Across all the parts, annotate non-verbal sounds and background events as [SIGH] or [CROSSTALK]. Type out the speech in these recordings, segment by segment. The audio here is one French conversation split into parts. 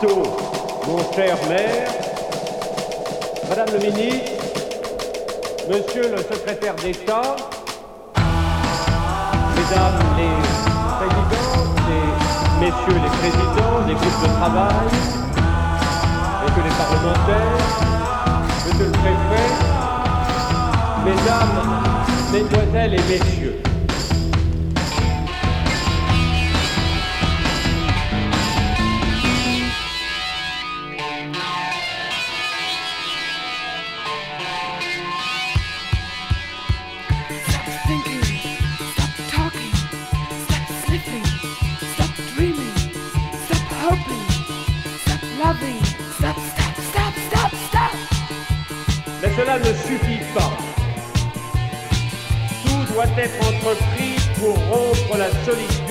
Mon cher maire, Madame le ministre, Monsieur le secrétaire d'État, Mesdames les présidents, et Messieurs les présidents des groupes de travail, Messieurs les parlementaires, Monsieur le préfet, Mesdames, Mesdemoiselles et Messieurs, être entrepris pour rompre la solitude.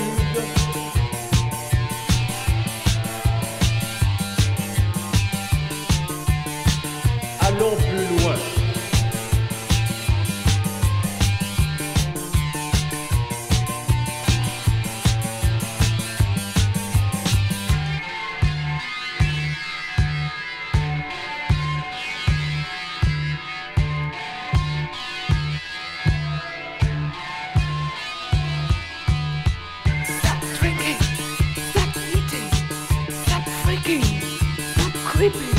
Stop creeping,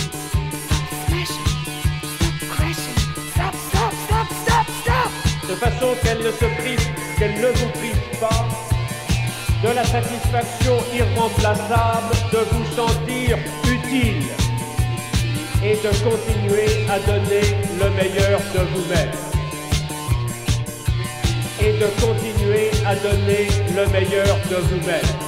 de façon qu'elle ne se prive, qu'elle ne vous prive pas. De la satisfaction irremplaçable de vous sentir utile. Et de continuer à donner le meilleur de vous-même. Et de continuer à donner le meilleur de vous-même.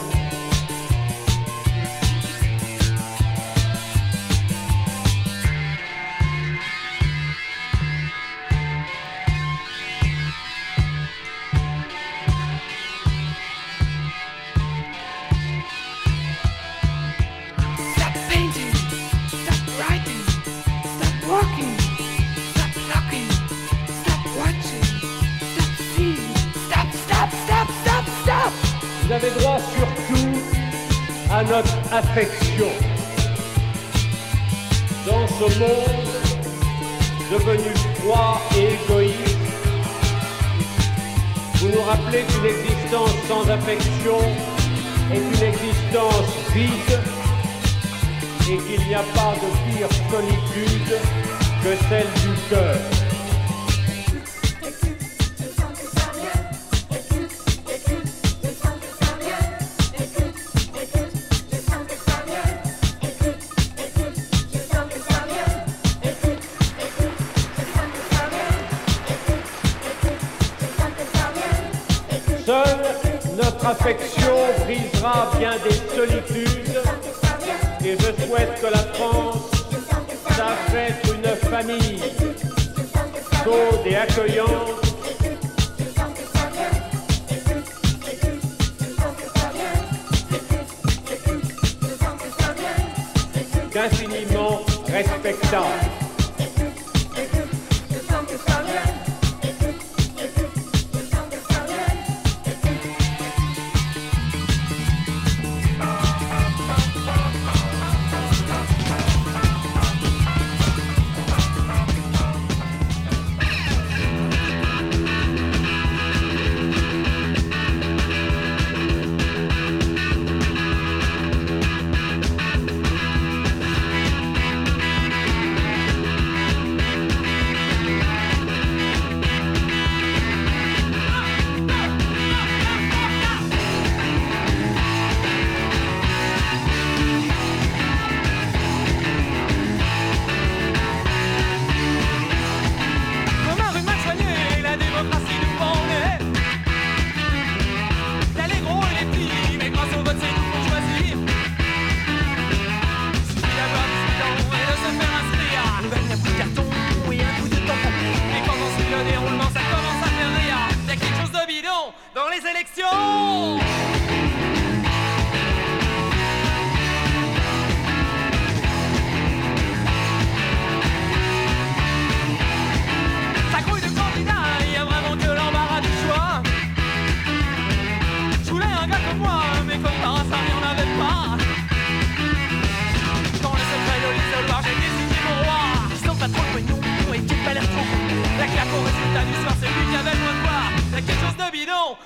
Être une famille chaude et accueillante qu'infiniment respectable.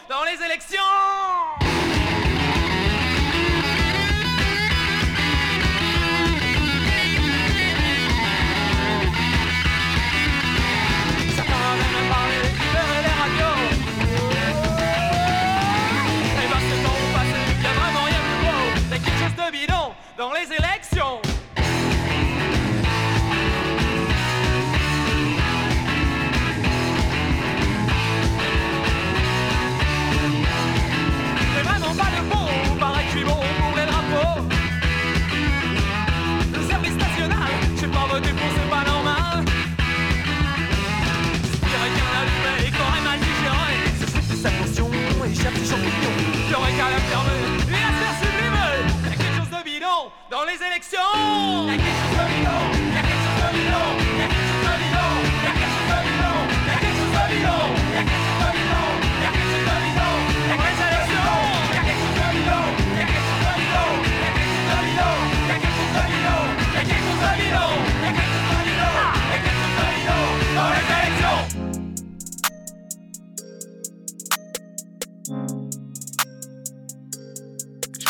Dans les élections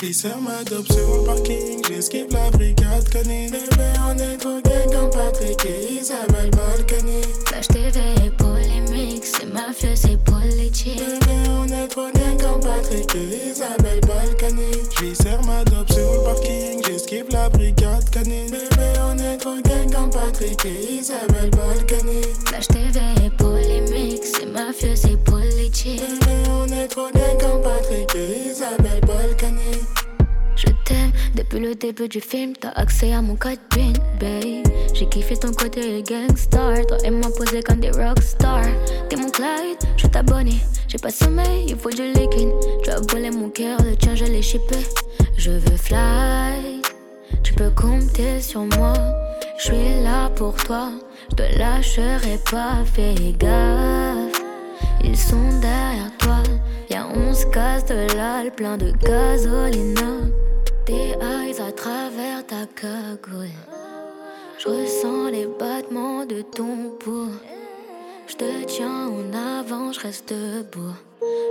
J'glisse ma dope sur le parking, j'esquive la brigade canine. Bébé, on est trop gang comme Patrick et Isabelle Balkany. Flash TV polémique, c'est mafieux, c'est politique. Bébé, on est trop gang comme Patrick et Isabelle Balkany. J'lisse ma dope sur le parking, j'esquive la brigade canine. Bébé, on est trop gang comme Patrick et Isabelle Balkany. Flash TV polémique, c'est mafieux, c'est politique. Bébé, on est trop gang comme Patrick et Isabelle depuis le début du film, t'as accès à mon code PIN, babe. J'ai kiffé ton côté gangstar, toi et moi posé comme des rockstars. T'es mon Clyde, je t'abonne. J'ai pas sommeil, il faut du liquide. Tu as volé mon cœur, le tien je l'ai chippé. Je veux fly, tu peux compter sur moi. Je suis là pour toi, je te lâcherai pas, fais gaffe. Ils sont derrière toi, y'a 11 cases de l'al, plein de gasolina. Tes eyes à travers ta cagoule. Je ressens les battements de ton pouls. Je te tiens en avant, je reste debout.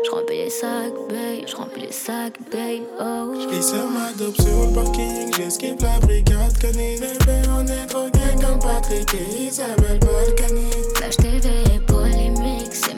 Je remplis les sacs, babe, je remplis les sacs, babe, oh. J'glisse ma dope sur le parking, j'esquive la brigade canine. Bébé, on est trop gang comme Patrick et Isabelle Balkany. Polémique, c'est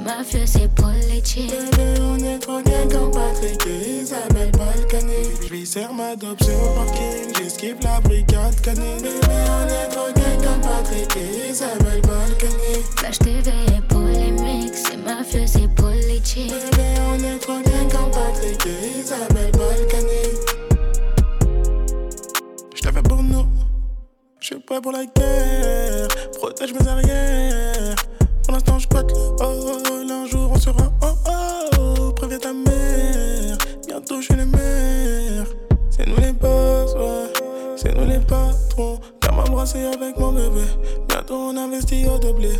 mafieux, c'est politique. Bébé, on est trop comme Patrick et Isabelle Balkany. J'glisse ma dope sur le parking, j'esquive la brigade canine. Bébé, on est trop comme Patrick et Isabelle Balkany. Flash TV polémique, c'est mafieux, c'est politique. Bébé, on est trop comme Patrick et Isabelle Balkany. J't'avais pour nous, j'suis prêt pour la guerre. Protège mes arrières. Pour l'instant, j'coite le haut. Là, un jour, on sera en haut. Préviens ta mère. Bientôt, j'suis les mères. C'est nous les boss, ouais. C'est nous les patrons. T'as m'embrasser avec mon bébé. Bientôt, on investit au doublé.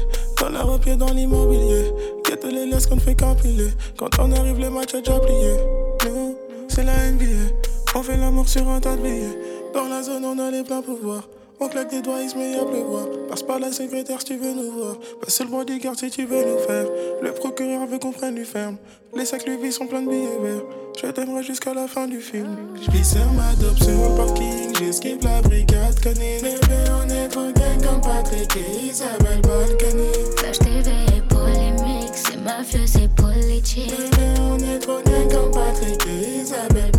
Dans la repied dans l'immobilier. Guette les laisse qu'on ne fait qu'empiler. Quand on arrive, le match a déjà plié. Nous, c'est la NBA. On fait l'amour sur un tas de billets. Dans la zone, on a les pleins pouvoirs. On claque des doigts, il se met à pleuvoir. Passe par la secrétaire si tu veux nous voir. Passe le bodyguard si tu veux nous faire. Le procureur veut qu'on prenne du ferme. Les sacs Louis sont pleins de billets verts. Je t'aimerai jusqu'à la fin du film. J'glisse ma dope sur le parking. J'esquive la brigade canine. Bébé, on est trop gang comme Patrick et Isabelle Balkany. Flash TV polémique, c'est mafieux, c'est politique. Bébé, on est trop gang comme Patrick et Isabelle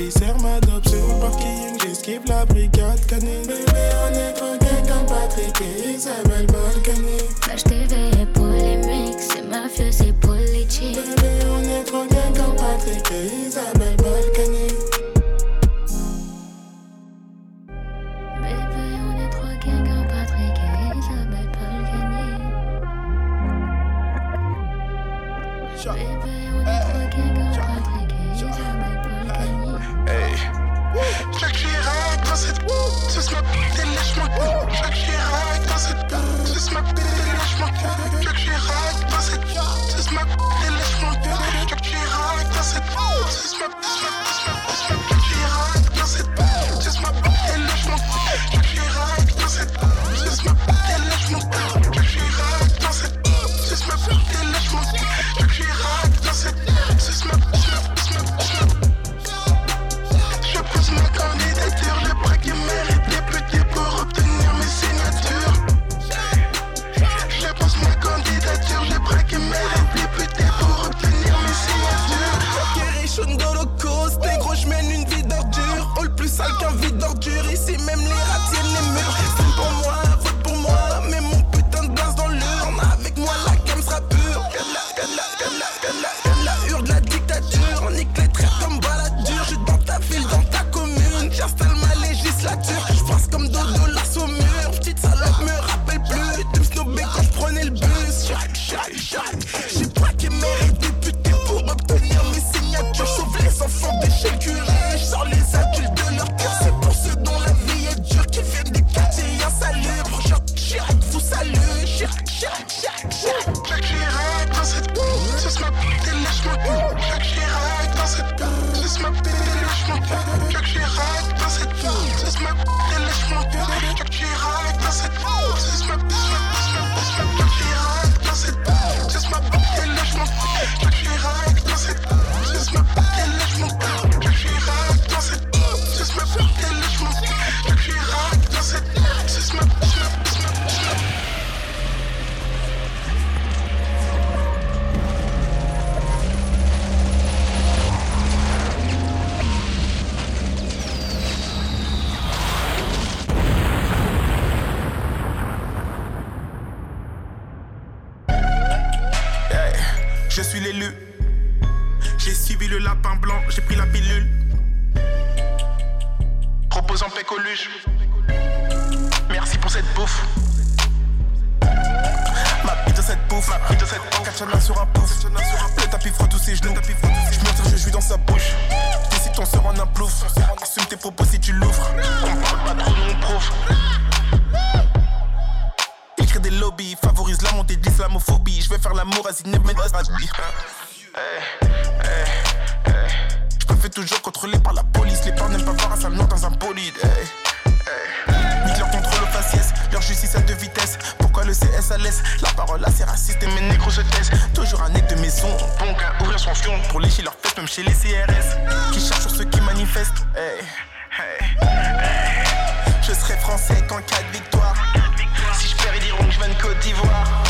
Balkany. J'lui serre ma dope sur le parking. J'esquive la brigade canine. Bébé, on est trop gang comme Patrick et Isabelle Balkany. Flash TV polémique, c'est mafieux, c'est politique. Bébé, on est trop gang comme Patrick et Isabelle Balkany. Je me fais toujours contrôler par la police. Les parents n'aiment pas voir un sale dans un bolide. Nique leur contrôle au faciès, leur justice à deux vitesses. Pourquoi le CS à l'aise La parole assez raciste et mes négros se taisent? Toujours un nez de maison, bon qu'à ouvrir son fion. Pour lécher leur fesses, même chez les CRS. Qui cherchent sur ceux qui manifestent. Je serai français qu'en cas de victoire. Si je perds, ils diront que je viens de Côte d'Ivoire.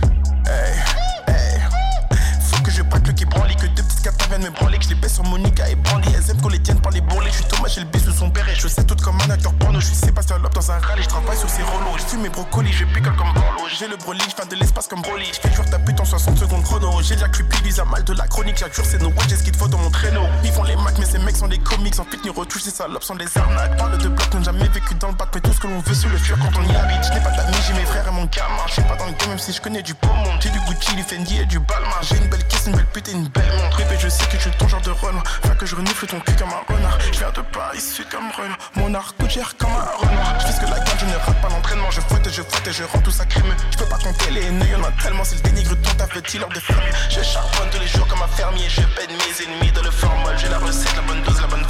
branle, que deux petites cartes viennent me branler, que je les baisse sur Monica et Brandy. Elles aiment qu'on les tienne par les bourrelets. Je suis Thomas, j'ai le B sous son béret. Je sais tout comme un acteur porno. Je suis Sébastien Loeb dans un rallye. Je travaille sur ces rolos. Je mes brocolis, je picole comme Borlo. J'ai le broly, je de l'espace comme Broly. Je fais ta pute en 60 secondes chrono. J'ai creepy, à mal de la chronique. J'accure, c'est nos j'ai ce qu'il faut dans mon traîneau. Ils font les macs, mais ces mecs sont des comics. En fit, ni retouche, ces salopes sont des arnaques. Parle de blocs, n'ont jamais vécu dans le bac, mais tout ce que l'on veut, c'est le fuir quand on y habite. Je pas d'amis, j'ai mes frères et mon gamin. Je pas dans le game, même si je connais du beau monde. J'ai du Gucci, du Fendi et du Balmain. J'ai une belle caisse, une belle pute et une belle montre. Et je sais que tu es ton genre de run. Fait que je renifle ton cul comme un renard. Je viens de Paris, sud comme Renault. Mon coûte cher comme un renard. Je que la gamme, je ne rate pas l'entraînement. Je fouette, je fouette et je rends tout ça crémeux. Je peux pas compter les nœuds, y'en a tellement. C'est le dénigre dont ta fait il de fermier. Je charbonne tous les jours comme un fermier. Je peine mes ennemis dans le formol. J'ai la recette, la bonne dose, la bonne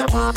I want.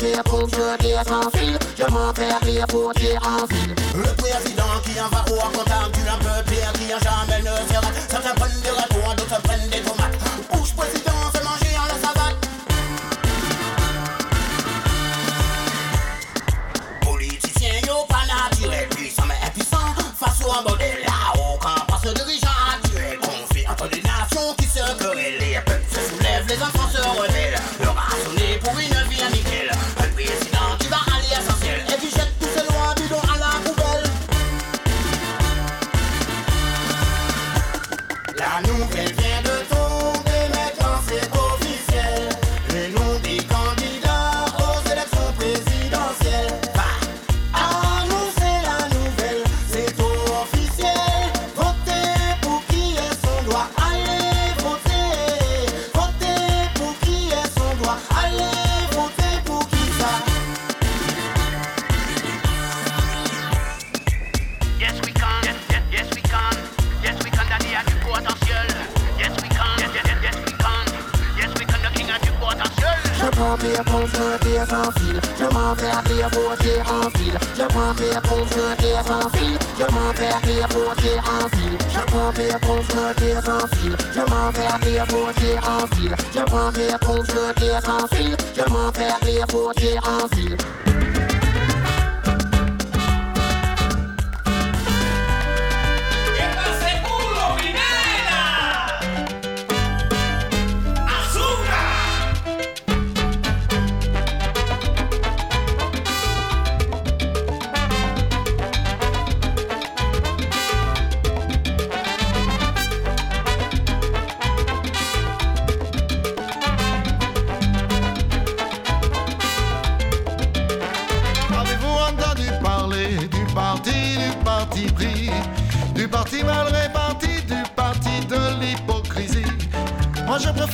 prends paix pour faire des sans fil. Je m'en vais à des beautés en ville. Je prends paix pour faire des sans fil. Je m'en vais à des beautés en ville. Je prends paix pour faire des sans fil. Je m'en vais à des beautés en ville. Je prends paix pour faire des sans fil. Je m'en vais à des beautés en ville.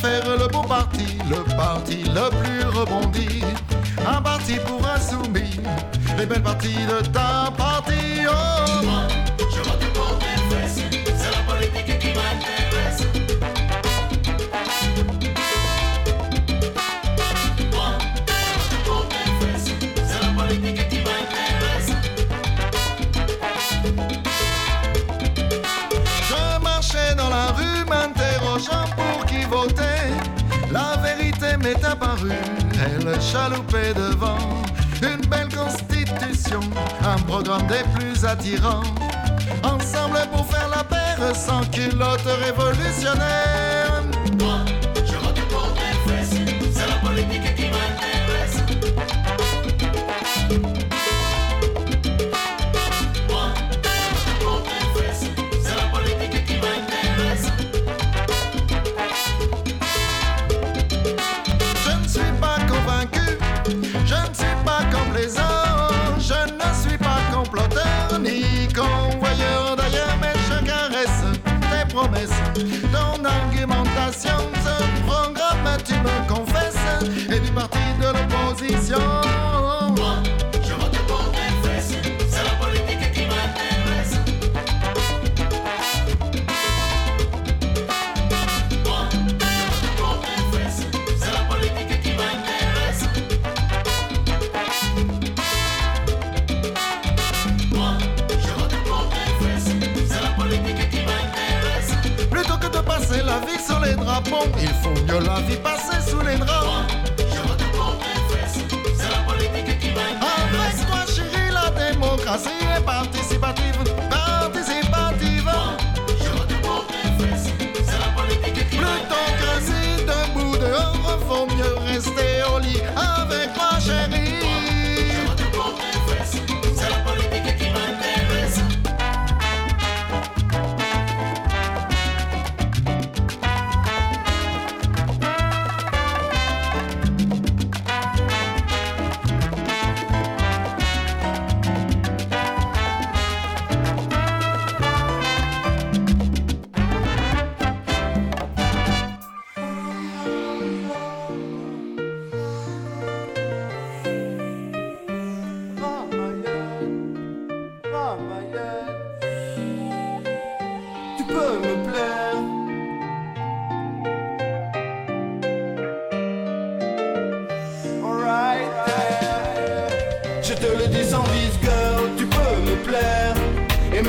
faire le beau parti, le parti le plus rebondi. Un parti pour un soumis, les belles parties de ta partie. Oh. chaloupé devant. Une belle constitution, un programme des plus attirants. Ensemble pour faire la paire, sans culotte révolutionnaire.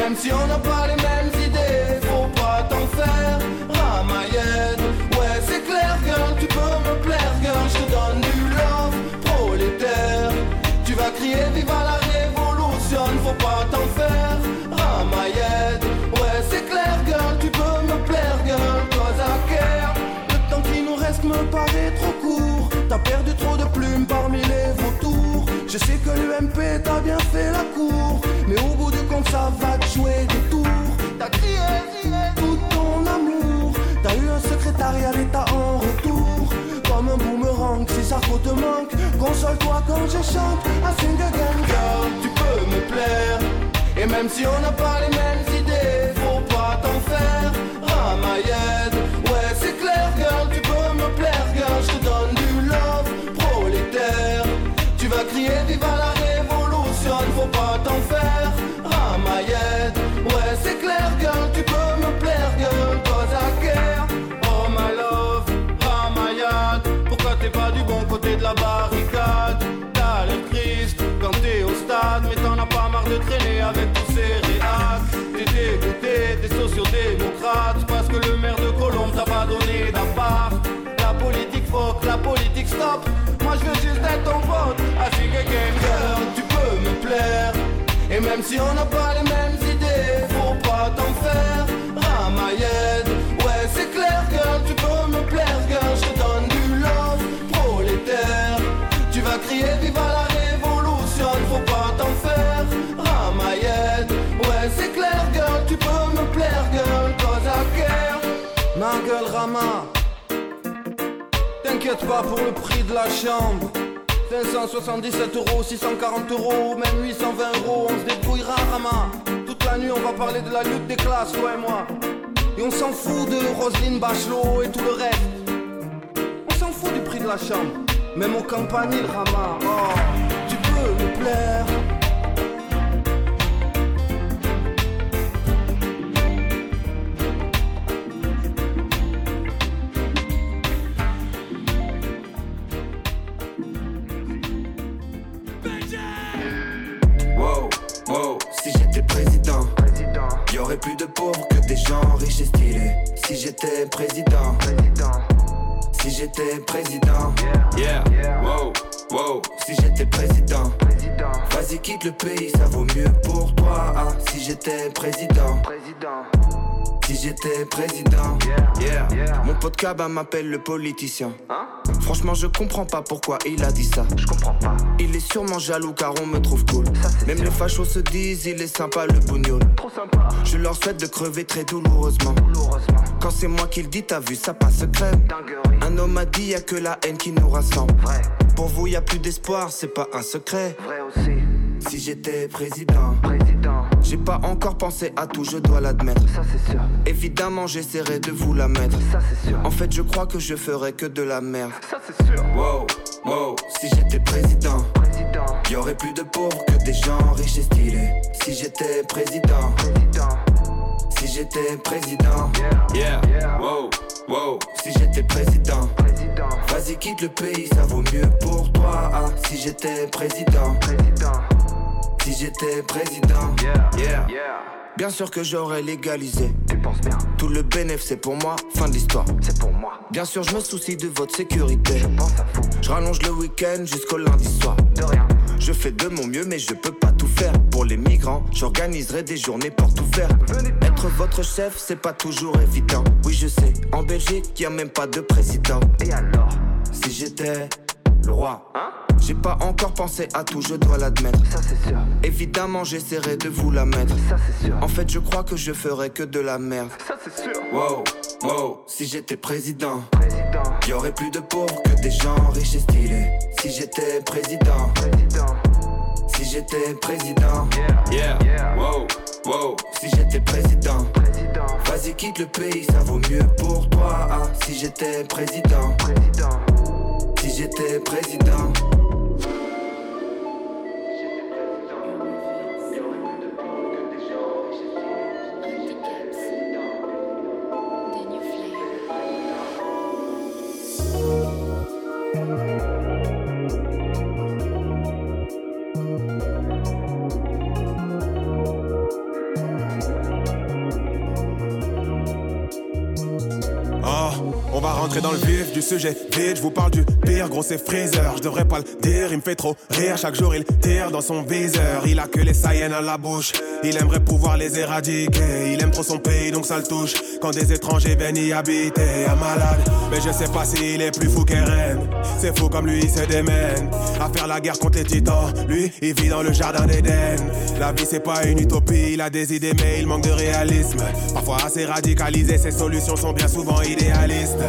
Et même quand je chante. I sing again, girl, tu peux me plaire. Et même si on n'a pas les mêmes idées, faut pas t'en faire, Ramayed. Ouais, c'est clair, girl, tu peux me plaire, girl, je te donne du love, prolétaire. Tu vas crier viva la révolution, faut pas t'en faire, ton pote. I tu peux me plaire. Et même si on n'a pas les mêmes idées, faut pas t'en faire. Ramayed, ouais, c'est clair, girl, tu peux me plaire, girl. Je te donne du love, prolétaire. Tu vas crier viva la révolution, faut pas t'en faire. Ramayed, ouais, c'est clair, girl, tu peux me plaire, girl, cause I care. Ma gueule, Rama. T'inquiète pas pour le prix de la chambre 577 euros, 640 euros, même 820 euros, on se débrouillera Rama Toute la nuit on va parler de la lutte des classes, toi et moi. Et on s'en fout de Roselyne Bachelot et tout le reste. On s'en fout du prix de la chambre. Même au campanile Rama, oh, tu peux me plaire Si j'étais président, si j'étais président, yeah, wow, wow, si j'étais président, vas-y quitte le pays, ça vaut mieux pour toi. Ah, si j'étais président, si j'étais président, yeah, mon pote Kaba m'appelle le politicien. Franchement, je comprends pas pourquoi il a dit ça. Je comprends pas. Il est sûrement jaloux car on me trouve cool. Même les fachos se disent, il est sympa le bougnoul. Trop sympa. Je leur souhaite de crever très douloureusement. Quand c'est moi qui le dis, t'as vu, ça passe crème. Un homme a dit, y a que la haine qui nous rassemble. Pour vous, y a plus d'espoir, c'est pas un secret. Si j'étais président, j'ai pas encore pensé à tout, je dois l'admettre. Évidemment, j'essaierai de vous la mettre. En fait, je crois que je ferai que de la merde. Wow, wow, si j'étais président, y aurait plus de pauvres que des gens riches et stylés. Si j'étais président, si j'étais président, yeah, wow, wow, si j'étais président, vas-y quitte le pays, ça vaut mieux pour toi. Ah, si j'étais président, si j'étais président, yeah, Bien sûr que j'aurais légalisé. Tu penses bien. Tout le bénéfice c'est pour moi, fin de l'histoire. C'est pour moi. Bien sûr, je me soucie de votre sécurité. Je pense à vous. Je rallonge le week-end jusqu'au lundi soir. De rien. Je fais de mon mieux, mais je peux pas tout faire. Pour les migrants, j'organiserai des journées portes ouvertes. Être votre chef, c'est pas toujours évident. Oui, je sais. En Belgique, y a même pas de président. Et alors? Si j'étais le roi. J'ai pas encore pensé à tout, je dois l'admettre. Ça c'est sûr. Évidemment, j'essaierai de vous la mettre. Ça c'est sûr. En fait, je crois que je ferai que de la merde. Ça c'est sûr. Wow, wow, si j'étais président, y aurait plus de pauvres que des gens riches et stylés. Si j'étais président, si j'étais président, yeah, wow, wow, si j'étais président, vas-y quitte le pays, ça vaut mieux pour toi. Ah, si j'étais président, si j'étais président. On va rentrer dans le vif du sujet. Vite, je vous parle du pire, gros c'est Freezer, je devrais pas le dire, il me fait trop rire, chaque jour il tire dans son viseur, il a que les Saiyans à la bouche, il aimerait pouvoir les éradiquer, il aime trop son pays donc ça le touche, quand des étrangers viennent y habiter, un malade, mais je sais pas s'il est plus fou qu'Eren, c'est fou comme lui il se démène, à faire la guerre contre les titans, lui il vit dans le jardin d'Eden, la vie c'est pas une utopie, il a des idées mais il manque de réalisme, parfois assez radicalisé, ses solutions sont bien souvent idéalistes.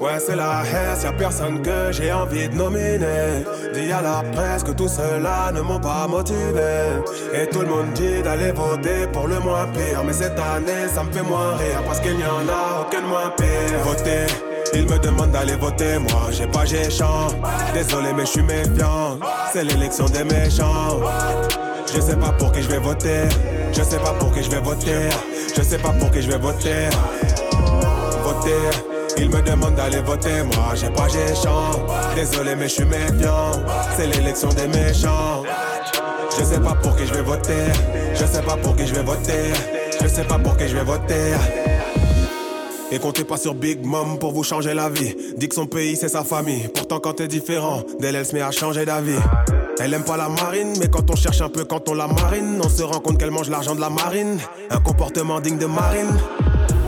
Ouais, c'est la haine, y'a personne que j'ai envie de nominer. Dis à la presse que tout cela ne m'ont pas motivé. Et tout le monde dit d'aller voter pour le moins pire. Mais cette année, ça me fait moins rire parce qu'il n'y en a aucun moins pire. Voter. Il me demande d'aller voter, moi j'ai pas géchant. Désolé, mais je suis méfiant. C'est l'élection des méchants. Je sais pas pour qui je vais voter. Je sais pas pour qui je vais voter. Je sais pas pour qui je vais voter. Voter. Il me demande d'aller voter, moi j'ai pas géchant. Désolé, mais je suis méfiant. C'est l'élection des méchants. Je sais pas pour qui je vais voter. Je sais pas pour qui je vais voter. Je sais pas pour qui je vais voter. Et comptez pas sur Big Mom pour vous changer la vie. Dit que son pays c'est sa famille. Pourtant quand t'es différent, d'elle elle se met à changer d'avis. Elle aime pas la marine, mais quand on cherche un peu, quand on la marine, on se rend compte qu'elle mange l'argent de la marine. Un comportement digne de marine.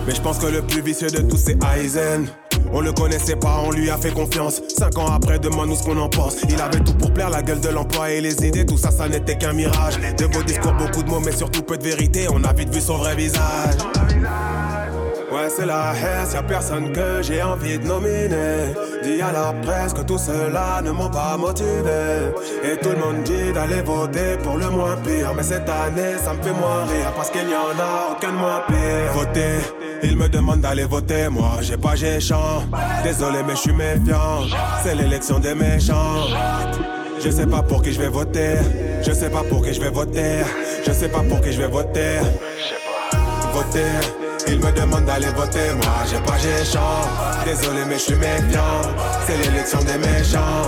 Mais je pense que le plus vicieux de tous c'est Aizen. On le connaissait pas, on lui a fait confiance. Cinq ans après, demande-nous ce qu'on en pense. Il avait tout pour plaire, la gueule de l'emploi et les idées, tout ça, ça n'était qu'un mirage. De beaux discours, beaucoup de mots, mais surtout peu de vérité. On a vite vu son vrai visage. Ouais, c'est la haine, y'a personne que j'ai envie de nominer. Dis à la presse que tout cela ne m'ont pas motivé. Et tout le monde dit d'aller voter pour le moins pire. Mais cette année, ça me fait moins rire parce qu'il n'y en a aucun de moins pire. Voter. Il me demande d'aller voter, moi j'ai pas géchant. Désolé, mais je suis méfiant. C'est l'élection des méchants. Je sais pas pour qui je vais voter. Je sais pas pour qui je vais voter. Je sais pas pour qui je vais voter. Voter. Il me demande d'aller voter, moi j'ai pas géchant. Désolé, mais je suis méfiant. C'est l'élection des méchants.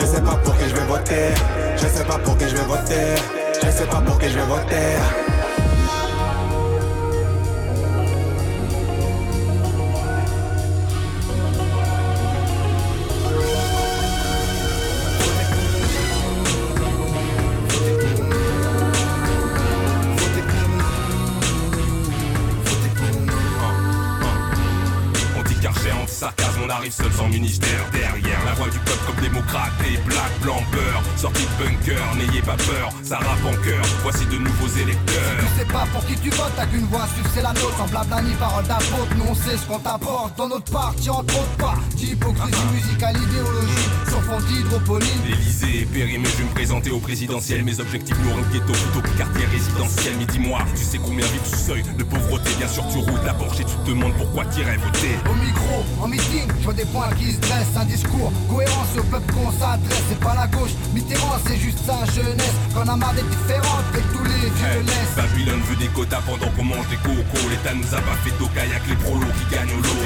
Je sais pas pour qui je vais voter. Je sais pas pour qui je vais voter. Je sais pas pour qui je vais voter. Ministère derrière. La voix du peuple comme démocrate et black, blanc, beurre Sorti bunker, n'ayez pas peur, ça rappe en cœur Voici de nouveaux électeurs. Tu sais pas pour qui tu votes, t'as qu'une voix, suivre c'est la nôtre Sans blabla ni parole d'apôtre, nous on sait ce qu'on t'apporte Dans notre parti, entre autres pas. D'hypocrisie musicale, idéologie Sur fond d'hydroponie Élysée, périmé, je vais me présenter au présidentiel. Mes objectifs nous rendent ghetto plutôt que quartier résidentiel. Mais dis-moi, tu sais combien vivent sous seuil de pauvreté? Bien sûr tu roules la Porsche et tu te demandes pourquoi t'irais voter. Au micro, en meeting, je vois des points qui se dressent. Un discours cohérent, au peuple qu'on s'adresse. C'est pas la gauche, Mitterrand c'est juste sa jeunesse Qu'on a marre d'être différentes, avec tous les vieux de l'Est Babylone veut des quotas pendant qu'on mange des cocos. L'État nous a pas fait kayak les prolos qui gagnent au loto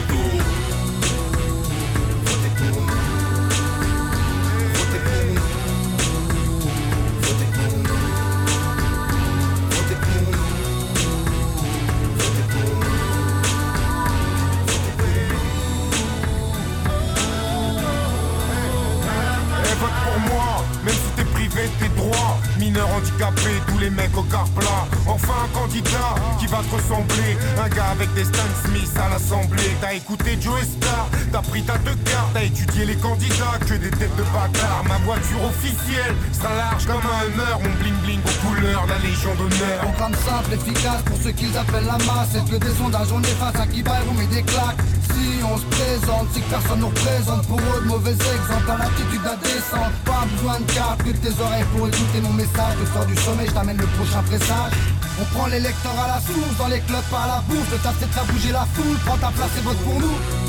Un gars avec des Stan Smith à l'assemblée. T'as écouté Joe Star, t'as pris ta deux cartes, t'as étudié les candidats, que des têtes de bâtards. Ma voiture officielle sera large comme un Hummer. Mon bling bling aux couleurs la Légion d'honneur. Programme simple, efficace pour ceux qu'ils appellent la masse Est-ce que des sondages on efface à qui baille on met des claques? On se présente, si que personne nous représente Pour eux de mauvais exemples, à l'attitude indécente. Pas besoin de carte, que tes oreilles pour écouter mon message. Le soir du sommet, je t'amène le prochain pressage. On prend les lecteurs à la source, dans les clubs par la bourse. Le taf c'est de bouger la foule, prends ta place et vote pour nous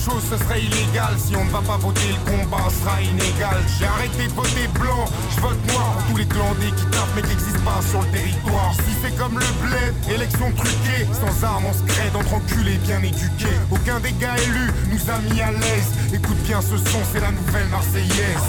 chose, ce serait illégal. Si on ne va pas voter, le combat sera inégal. J'ai arrêté de voter blanc, je vote noir tous les clandés qui tapent mais qui n'existent pas sur le territoire. Si c'est comme le bled, élection truquée, sans armes on se crée d'entre enculés bien éduqués. Aucun des gars élus nous a mis à l'aise. Écoute bien ce son, c'est la nouvelle Marseillaise.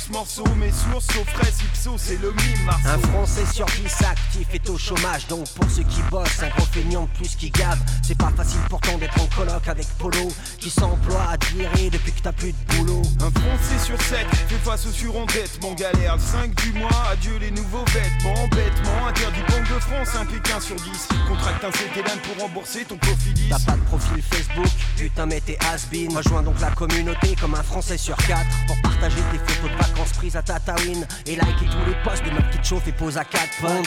Faillas sur ce morceau. Mes sources, Sofres, Ipso, c'est le mime, Marceau. Un Français sur 10 actif est au chômage, donc pour ceux qui bossent, un gros feignant de plus qui gave. C'est pas facile pourtant d'être en coloc avec Polo, qui s'emploie à virer depuis que t'as plus de boulot. Un Français sur 7 fait face au surendettement galère. Le 5 du mois, adieu les nouveaux vêtements. Bêtement, interdit Banque de France, un Pékin sur 10. Contracte un CTLM pour rembourser ton Cofidis. T'as pas de profil Facebook, putain mais t'es has-been. Rejoins donc la communauté comme un Français sur 4 pour partager tes photos de vacances prises à Tataouine et liker tous les posts de meufs qui te chauffent et posent à 4 points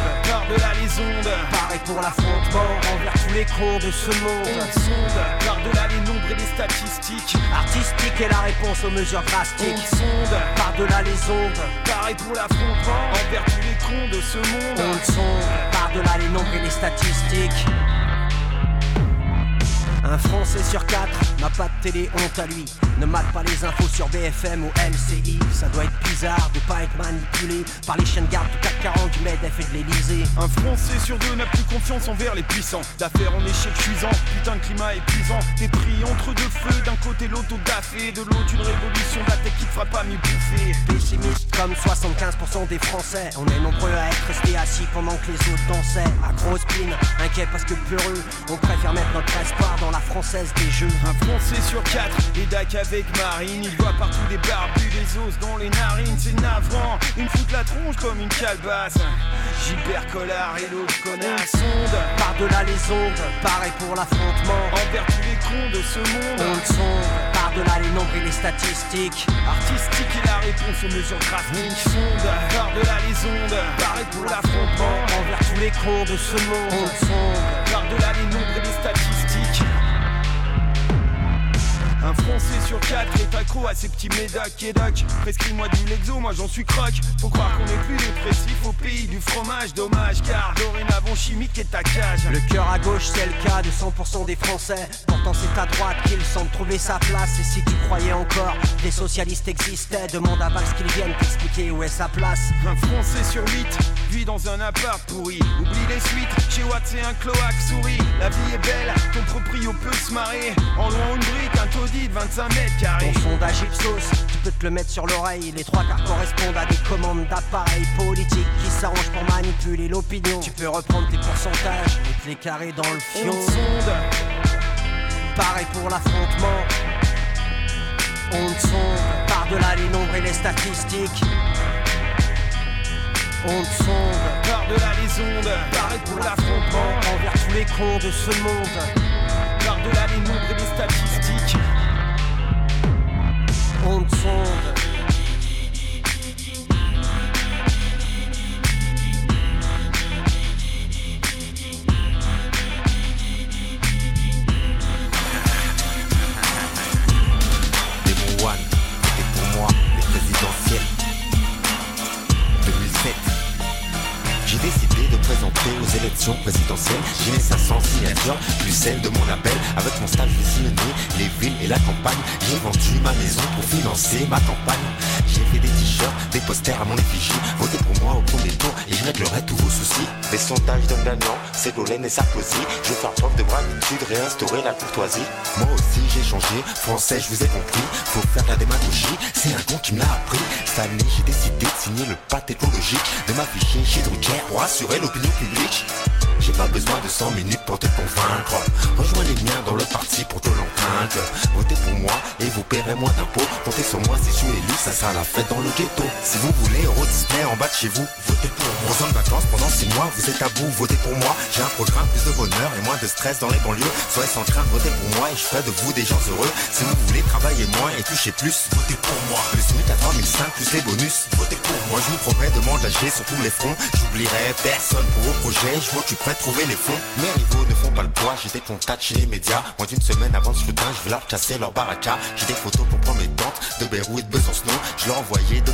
de sonde. Par-delà les ondes, Pareil pour l'affrontement envers tous les cons de ce monde. on sonde. Par-delà les nombres et les statistiques. Artistique est la réponse aux mesures drastiques. On sonde. Par-delà les ondes, Pareil pour l'affrontement envers tous les cons de ce monde. on sonde. Par-delà les nombres et les statistiques. Un Français sur quatre n'a pas de télé, honte à lui. Ne mate pas les infos sur BFM ou LCI. Ça doit être bizarre de pas être manipulé par les chaînes gardes du CAC 40, du MEDEF et de l'Elysée. Un Français sur deux n'a plus confiance envers les puissants. D'affaires en échec cuisant, putain de climat épuisant. T'es pris entre deux feux, d'un côté l'auto daffé, de l'autre une révolution de la tech qui te fera pas mieux bouffer. Pessimiste comme 75% des Français. On est nombreux à être restés assis pendant que les autres dansaient. À grosse pine, inquiet parce que peureux, on préfère mettre notre espoir dans la française des jeux. Un Français sur quatre, et Dac avec Marine. Il voit partout des barbus, des os dans les narines. C'est navrant, une fout la tronche comme une calebasse. Gilbert Collard et l'autre connasse. Sonde, Par-delà les ondes, pareil pour l'affrontement. envers tous les cons de ce monde. On le sonde, par-delà les nombres et les statistiques. Artistique est la réponse aux mesures drastiques. Sonde, par-delà les ondes, pareil pour l'affrontement. Envers tous les cons de ce monde. On le sonde. Par-delà les nombres et les statistiques. Un Français sur quatre est accro à ces petits médacs et dac. Prescris-moi du Lexo, moi j'en suis crack. Faut croire qu'on est plus dépressif au pays du fromage. Dommage, car dorénavant chimique est ta cage. Le cœur à gauche, c'est le cas de 100% des Français. Pourtant, c'est à droite qu'il semble trouver sa place. Et si tu croyais encore que les socialistes existaient, demande à Valls qu'ils viennent t'expliquer où est sa place. Un Français sur 8 vit dans un appart pourri. Oublie les suites, chez Watt c'est un cloaque souris. La vie est belle, ton proprio peut se marrer. En louant une brique, un taudis de 25 mètres carrés. Ton sondage Ipsos, tu peux te le mettre sur l'oreille. Les trois quarts correspondent à des commandes d'appareils politiques qui s'arrangent pour manipuler l'opinion. Tu peux reprendre tes pourcentages et te les carrer dans le fion. On sonde, Pareil pour l'affrontement. On sonde par-delà les nombres et les statistiques. On sonde par-delà les ondes, pareil pour l'affrontement. envers tous les cons de ce monde. Par-delà les nombres et les statistiques. On sonde. Démon One, c'était pour moi les présidentielles. 2007 J'ai décidé de présenter aux élections présidentielles. J'ai les 500 signatures, plus celle de mon appel Avec mon stage j'ai les villes et la campagne. J'ai vendu ma maison pour financer ma campagne. J'ai fait des t-shirts, des posters à mon effigie. Votez pour moi au premier tour et je réglerai tous vos soucis. Les sondages d'un gagnant, c'est Golène et Sarkozy. Je vais faire preuve de gratitude, réinstaurer la courtoisie. Moi aussi j'ai changé, français je vous ai compris. Faut faire la démagogie, c'est un con qui me l'a appris. Cette année j'ai décidé de signer le pacte écologique. De m'afficher chez Drucker pour assurer l'opinion publique pas besoin de 100 minutes pour te convaincre. Rejoins les miens dans le parti pour te l'empreinte Votez pour moi et vous paierez moins d'impôts. Comptez sur moi si je suis élu, ça sera la fête dans le ghetto. Si vous voulez Euro Disney en bas de chez vous, votez pour moi. Aux de vacances pendant 6 mois, vous êtes à bout, votez pour moi. J'ai un programme, plus de bonheur et moins de stress dans les banlieues. Soyez sans crainte, votez pour moi et je ferai de vous des gens heureux. Si vous voulez travailler moins et toucher plus, votez pour moi. Le SMIC à 3005 plus les bonus, votez pour moi. Je vous promets de m'engager sur tous les fronts. J'oublierai personne pour vos projets, je prêtes trouver les fonds. Mes rivaux ne font pas le poids, j'ai des contacts chez les médias. Moins d'une semaine avant le scrutin, je vais leur casser leur baraka J'ai des photos pour prendre mes tentes de Beyrouth et de Besançon. Je leur envoyé de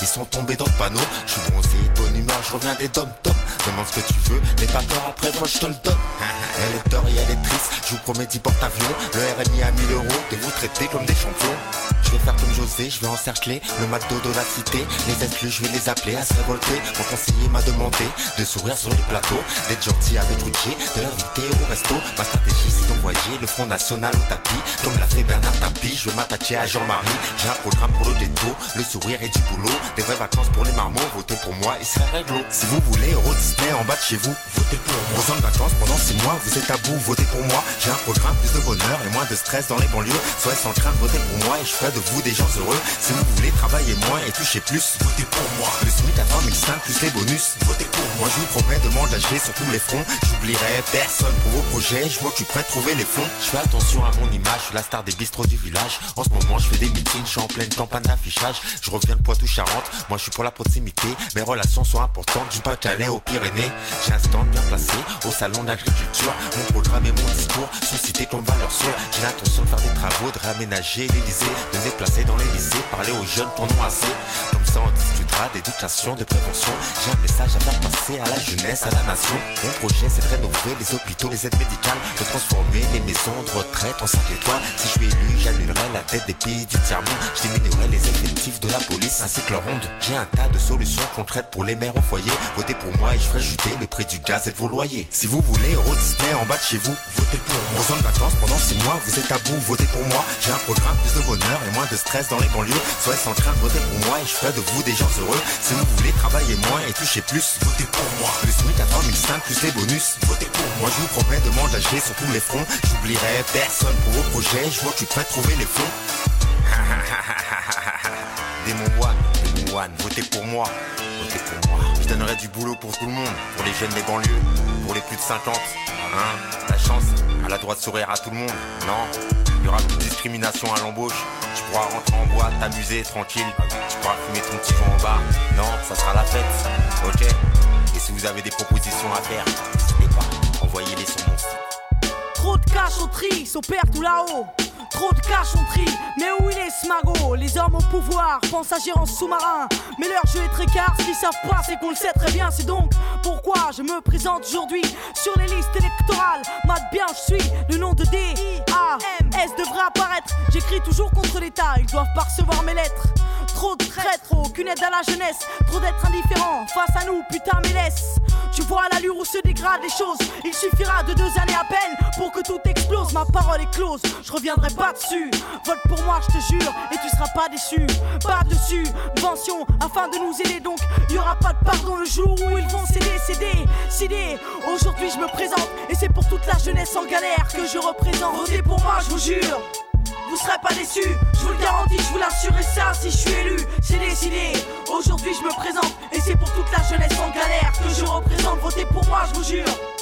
ils sont tombés dans le panneau. Je suis bronzé, bonne humeur, je reviens des dom top Demande ce que tu veux, n'aie pas peur après moi je te le donne. [LAUGHS] Elle est et elle est triste, je vous promets 10 porte-avions Le RMI à 1000 euros, de vous traiter comme des champions je vais faire comme José, je vais encercler le McDo de la cité. Les exclus, je vais les appeler à se révolter Mon conseiller m'a demandé de sourire sur les plateaux D'être gentil avec Ruquier, de l'inviter au resto. Ma stratégie c'est d'envoyer le Front National au tapis. Comme l'a fait Bernard Tapie, je veux m'attacher à Jean-Marie. J'ai un programme pour le détour, le sourire et du boulot. Des vraies vacances pour les marmots, votez pour moi et c'est réglo. Si vous voulez Euro Disney en bas de chez vous, votez pour moi. Besoin de vacances pendant 6 mois, vous êtes à bout, votez pour moi. J'ai un programme, plus de bonheur et moins de stress dans les banlieues. Soyez sans crainte, votez pour moi et je ferai de vous des gens heureux. Si vous voulez travailler moins et toucher plus, votez pour moi. Le SMIC à 3005 plus les bonus, votez pour moi. Je vous promets de m'engager sur tous les fronts. J'oublierai personne pour vos projets, je tu prêtes trouver les fonds. Je fais attention à mon image, je suis la star des bistrots du village. En ce moment je fais des meetings, je suis en pleine campagne d'affichage. Je reviens de Poitou-Charentes, moi je suis pour la proximité. Mes relations sont importantes, du Pas-de-Calais aux Pyrénées. J'ai un stand bien placé au salon d'agriculture Mon programme et mon discours sont cités comme valeurs sûres. J'ai l'intention de faire des travaux, de De me déplacer dans les lycées, parler aux jeunes assez Comme ça on discutera d'éducation, de prévention. J'ai un message à faire passer à la jeunesse, à la nation. Mon projet c'est de rénover les hôpitaux, les aides médicales De transformer les maisons de retraite en 5 étoiles. Si je suis élu, j'annulerai la tête des pays du tiers-monde. Je diminuerai les effectifs de la police ainsi que leur ronde J'ai un tas de solutions concrètes pour les mères au foyer. Votez pour moi et je ferai chuter le prix du gaz et de vos loyers. Si vous voulez Euro Disney en bas de chez vous, votez pour moi Besoin de vacances. Pendant 6 mois, vous êtes à bout, votez pour moi. J'ai un programme, plus de bonheur et moins de stress dans les banlieues. Soyez sans crainte, votez pour moi et je ferai de vous des gens heureux. Si vous voulez travailler moins et toucher plus, votez pour moi. Le SMIC à 3005 plus les bonus, votez pour moi. Je vous promets de m'engager sur tous les fronts. J'oublierai personne pour vos projets, je vois que tu prêtes trouver les fonds. [LAUGHS] Démon One, Démon One, votez pour moi, votez pour moi. Je donnerai du boulot pour tout le monde, pour les jeunes des banlieues, pour les plus de 50 Hein, la chance, à la droite sourire à tout le monde, non? Y aura plus de discrimination à l'embauche. Tu pourras rentrer en boîte, t'amuser tranquille. Tu pourras fumer ton petit joint en bas. Non, ça sera la fête. Ok Et si vous avez des propositions à faire, n'hésitez pas. Envoyez-les sur mon site. Trop de cash au tri, son père tout là-haut. Trop de cash on tri, mais où il est ce magot Les hommes au pouvoir pensent agir en sous-marin. Mais leur jeu est très car, ce qu'ils savent pas, c'est qu'on le sait très bien. C'est donc pourquoi je me présente aujourd'hui sur les listes électorales. Mat bien, je suis le nom de D. A. S devrait apparaître. J'écris toujours contre l'État, ils doivent pas recevoir mes lettres. Trop de traîtres, aucune aide à la jeunesse. Trop d'être indifférent face à nous, putain, mais laisse. Tu vois l'allure où se dégradent les choses. Il suffira de deux années à peine pour que tout explose. Ma parole est close, je reviendrai pas dessus. Vote pour moi, je te jure, et tu seras pas déçu. Pas dessus, vention afin de nous aider donc. Y aura pas de pardon le jour où ils vont céder, céder, céder. Aujourd'hui, je me présente, et c'est pour toute la jeunesse en galère que je représente. Votez pour moi, je vous jure vous serez pas déçus, je vous le garantis, je vous l'assure et ça si je suis élu, c'est décidé. Aujourd'hui je me présente et c'est pour toute la jeunesse en galère que je représente, votez pour moi, je vous jure.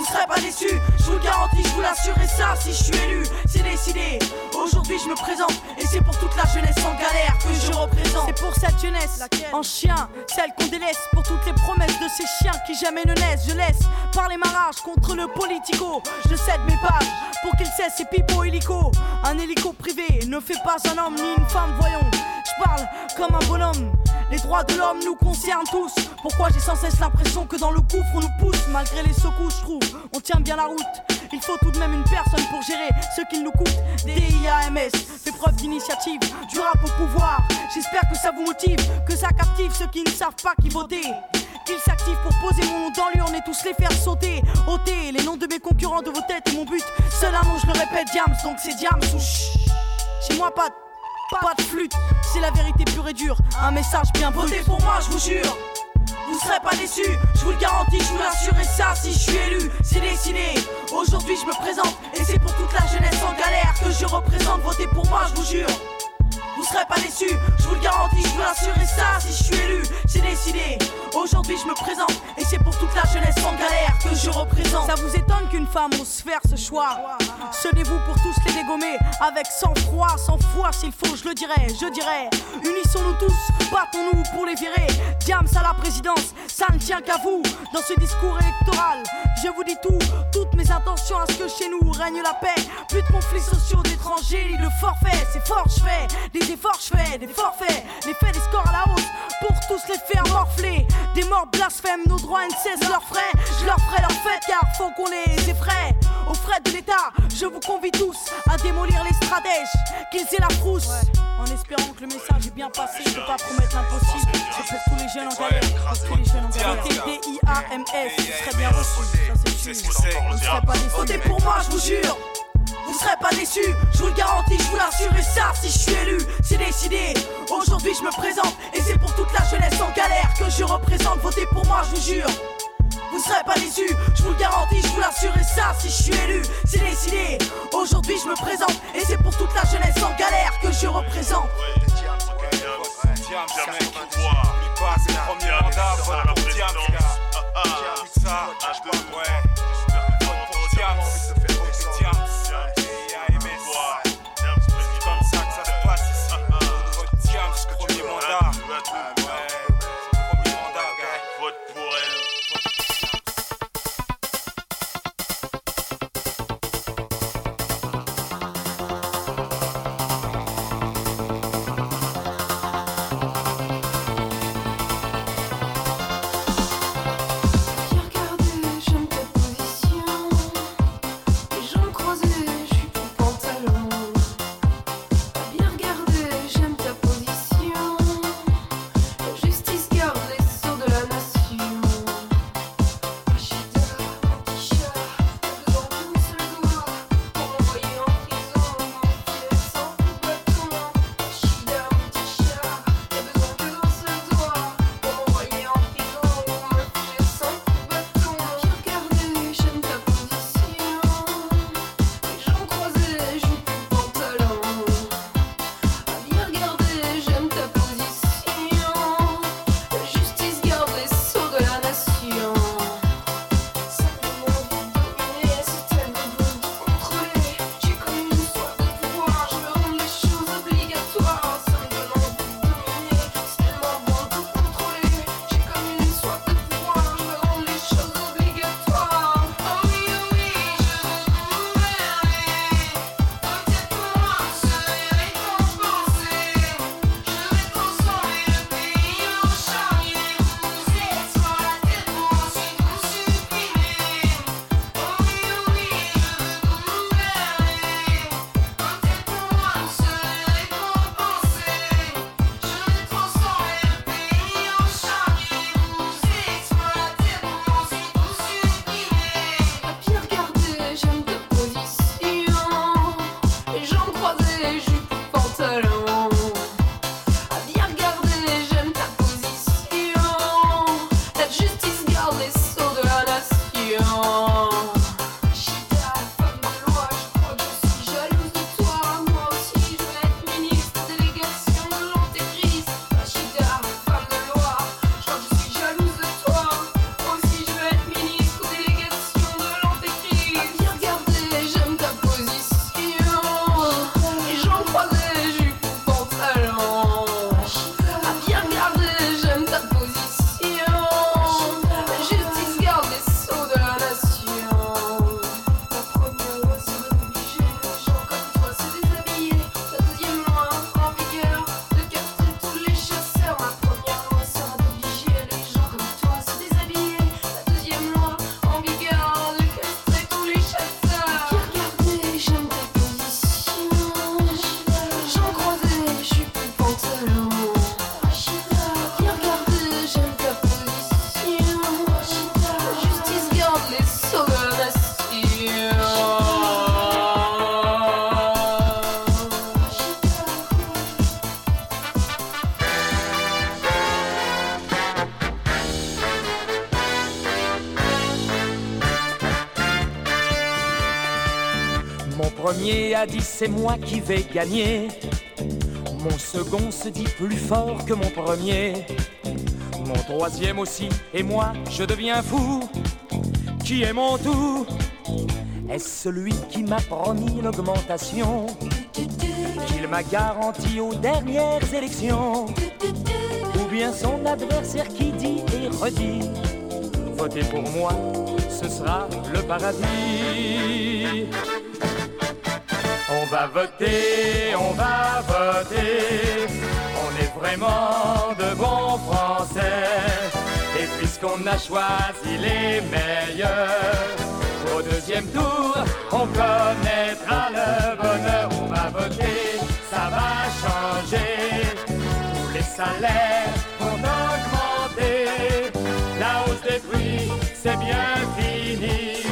Vous serez pas déçus, je vous le garantis, je vous l'assure et ça si je suis élu, c'est décidé. Aujourd'hui je me présente et c'est pour toute la jeunesse en galère que je représente. C'est pour cette jeunesse en chien, celle qu'on délaisse pour toutes les promesses de ces chiens qui jamais ne naissent. Je laisse parler ma rage contre le politico. Je cède mes pages pour qu'il cesse ses pipeaux hélico. Un hélico privé ne fait pas un homme ni une femme, voyons. Je parle comme un bonhomme. Les droits de l'homme nous concernent tous. Pourquoi j'ai sans cesse l'impression que dans le gouffre on nous pousse malgré les secousses, je trouve. On tient bien la route. Il faut tout de même une personne pour gérer ce qu'il nous coûte. DIAMS fait preuve d'initiative, du rap au pouvoir. J'espère que ça vous motive, que ça captive ceux qui ne savent pas qui voter. Qu'ils s'activent pour poser mon nom dans l'urne et tous les faire sauter. ôter les noms de mes concurrents de vos têtes mon but. Seul je le répète, Diams, donc c'est Diams ou. Chez moi, pas pas de flûte, c'est la vérité pure et dure. Un message bien Votez pour moi, je vous jure. Vous serez pas déçus, je vous le garantis, je vous l'assure et ça si je suis élu, c'est décidé. Aujourd'hui je me présente et c'est pour toute la jeunesse en galère que je représente, votez pour moi, je vous jure. Vous serez pas déçus, je vous le garantis, je vous l'assure et ça si je suis élu, c'est décidé. Aujourd'hui je me présente et c'est pour toute la jeunesse en galère que je représente. Ça vous étonne qu'une femme ose faire ce choix? Sonnez-vous pour tous les dégommer avec sang-froid, sans foi s'il faut, je le dirais, je dirais. Unissons-nous tous, battons-nous pour les virer. Diams à la présidence, ça ne tient qu'à vous. Dans ce discours électoral, je vous dis tout, toutes mes intentions à ce que chez nous règne la paix. Plus de conflits sociaux d'étrangers, ni de forfaits, c'est fort je fais. Des efforts je fais, des forfaits, les faits, des scores à la hausse. Pour tous les faire morfler, des morts blasphèmes, nos droits ne cessent leurs frais. Je leur ferai leur fête car faut qu'on les effraie. Aux frais de l'État, je vous convie tous à démolir les stratèges, qu'ils aient la frousse. En espérant que le message est bien passé, je peux pas promettre l'impossible. C'est pour tous les jeunes en galère, pour tous les jeunes en galère. D-I-A-M-S, vous serez bien reçus, ça c'est sûr. Vous serez pas déçus. Votez pour moi, je vous jure. Vous serez pas déçus, je vous le garantis, je vous l'assure et ça si je suis élu, c'est décidé. Aujourd'hui je me présente et c'est pour toute la jeunesse en galère que je représente. Votez pour moi, je vous jure. Vous serez pas déçus, je vous le garantis, je vous l'assure et ça si je suis élu, c'est décidé. Aujourd'hui je me présente et c'est pour toute la jeunesse en galère que je représente. Diams, mec, oublie dit c'est moi qui vais gagner. Mon second se dit plus fort que mon premier. Mon troisième aussi, et moi je deviens fou. Qui est mon tout? Est-ce celui qui m'a promis l'augmentation? Qu'il m'a garanti aux dernières élections? Ou bien son adversaire qui dit et redit Votez pour moi, ce sera le paradis. On va voter, on va voter. On est vraiment de bons Français. Et puisqu'on a choisi les meilleurs, au deuxième tour, on connaîtra le bonheur. On va voter, ça va changer. Tous les salaires vont augmenter. La hausse des prix, c'est bien fini.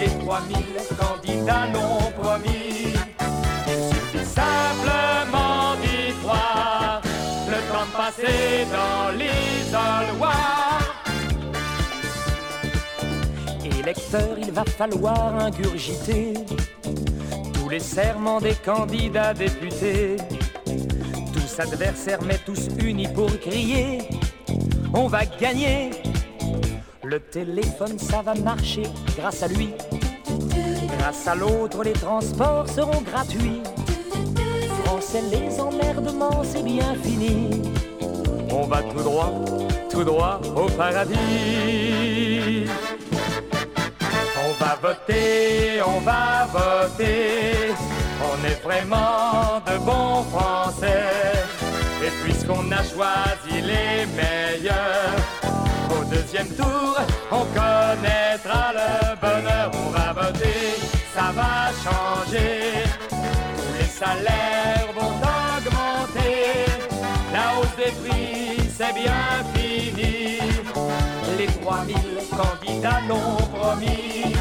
Les 3000 candidats l'ont promis. Passer dans l'isoloir. Électeur, il va falloir ingurgiter tous les serments des candidats députés. Tous adversaires, mais tous unis pour crier on va gagner. Le téléphone, ça va marcher grâce à lui. Grâce à l'autre, les transports seront gratuits. Français, les emmerdements, c'est bien fini. On va tout droit, tout droit au paradis. On va voter, on va voter. On est vraiment de bons Français. Et puisqu'on a choisi les meilleurs, au deuxième tour, on connaîtra le bonheur. On va voter, ça va changer. Tous les salaires 3000 candidats l'ont promis.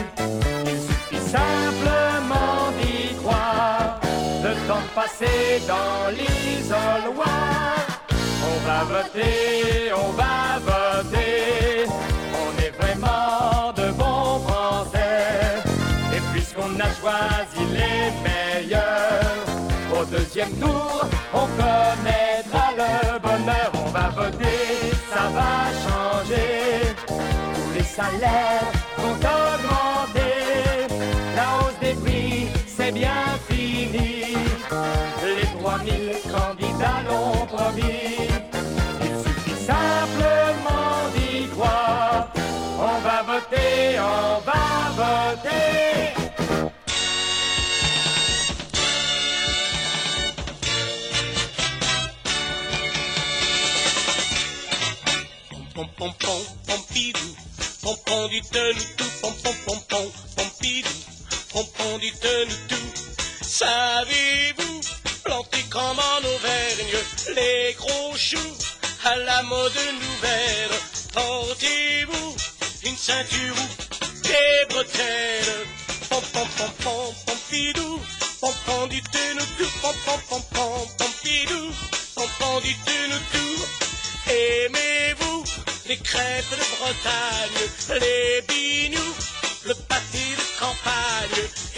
Il suffit simplement d'y croire. Le temps de passer dans l'isoloir. On va voter, on va voter. On est vraiment de bons Français. Et puisqu'on a choisi les meilleurs, au deuxième tour, on connaîtra le bonheur. On va voter, ça va changer. Salaires vont augmenter. La hausse des prix, c'est bien fini. Les 3000 candidats l'ont promis. Il suffit simplement d'y croire. On va voter, on va voter. pom pom pom pompidou, pompon du tout, pom pom pom pom pompidou, pompon du tout. Savez-vous planter comme en Auvergne les gros choux à la mode nouvelle. Portez-vous une ceinture ou des bretelles. Pom pom pom pom pompidou, pompon du tout, pom pom pom pom pompidou, pompon du tout. Aimez-vous les crêpes de Bretagne, les bignous, le pâté de campagne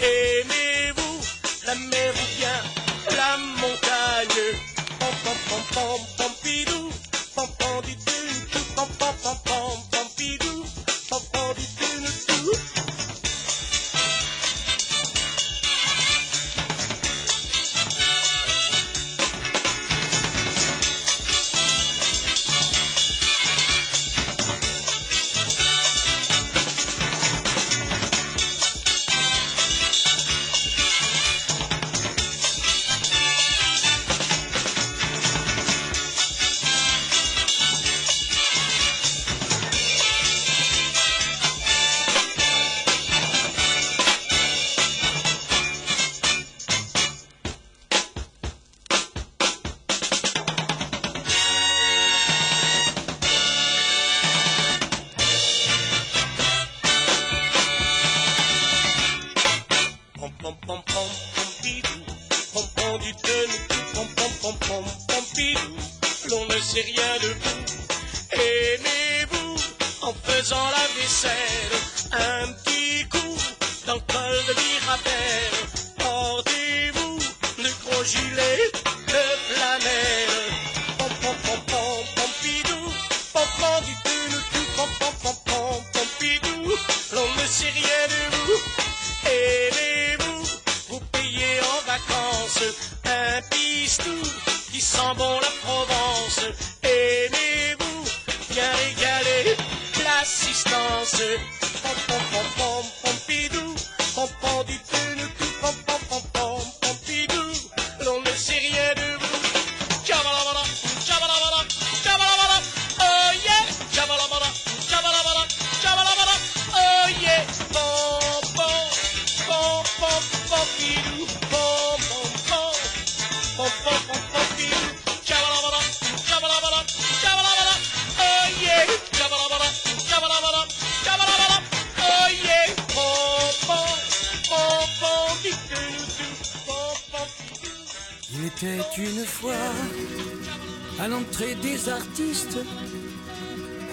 des artistes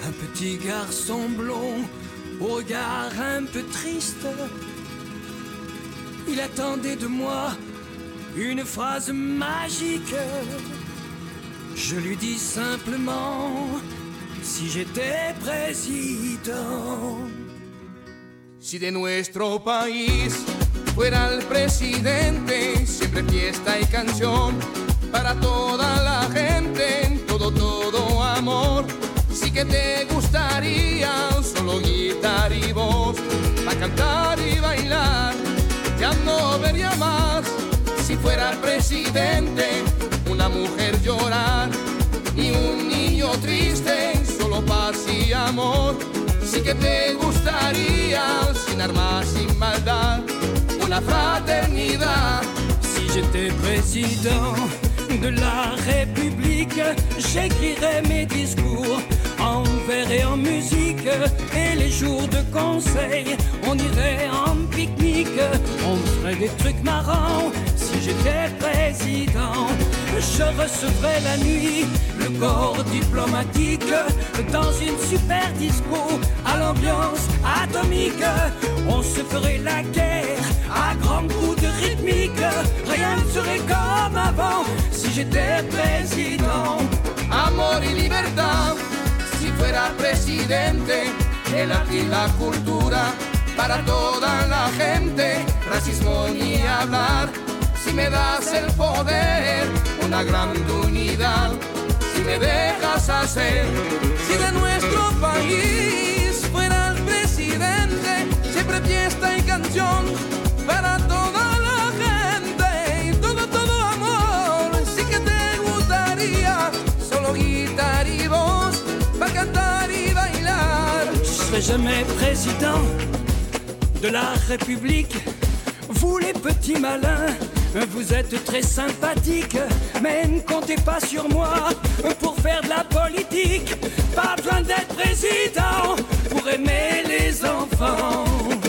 un petit garçon blond au regard un peu triste. Il attendait de moi une phrase magique. Je lui dis simplement si j'étais président. Si de nuestro país fuera el presidente, siempre fiesta y canción para toda la gente, todo, amor. Sí que te gustaría solo guitarra y voz, para cantar y bailar, ya no vería más. Si fuera presidente, una mujer llorar y un niño triste, solo paz y amor. Sí que te gustaría, sin armas, sin maldad, una fraternidad. Si j'étais président de la République, j'écrirais mes discours et en musique. Et les jours de conseil, on irait en pique-nique. On ferait des trucs marrants si j'étais président. Je recevrais la nuit le corps diplomatique dans une super disco à l'ambiance atomique. On se ferait la guerre à grands coups de rythmique. Rien ne serait comme avant si j'étais président. amor y libertad. Fuera presidente, el arte la cultura para toda la gente, racismo ni hablar. Si me das el poder, una gran unidad. Si me dejas hacer, si de nuestro país fuera el presidente, siempre fiesta y canción para serai jamais président de la République. Vous les petits malins, vous êtes très sympathiques, mais ne comptez pas sur moi pour faire de la politique. Pas besoin d'être président pour aimer les enfants.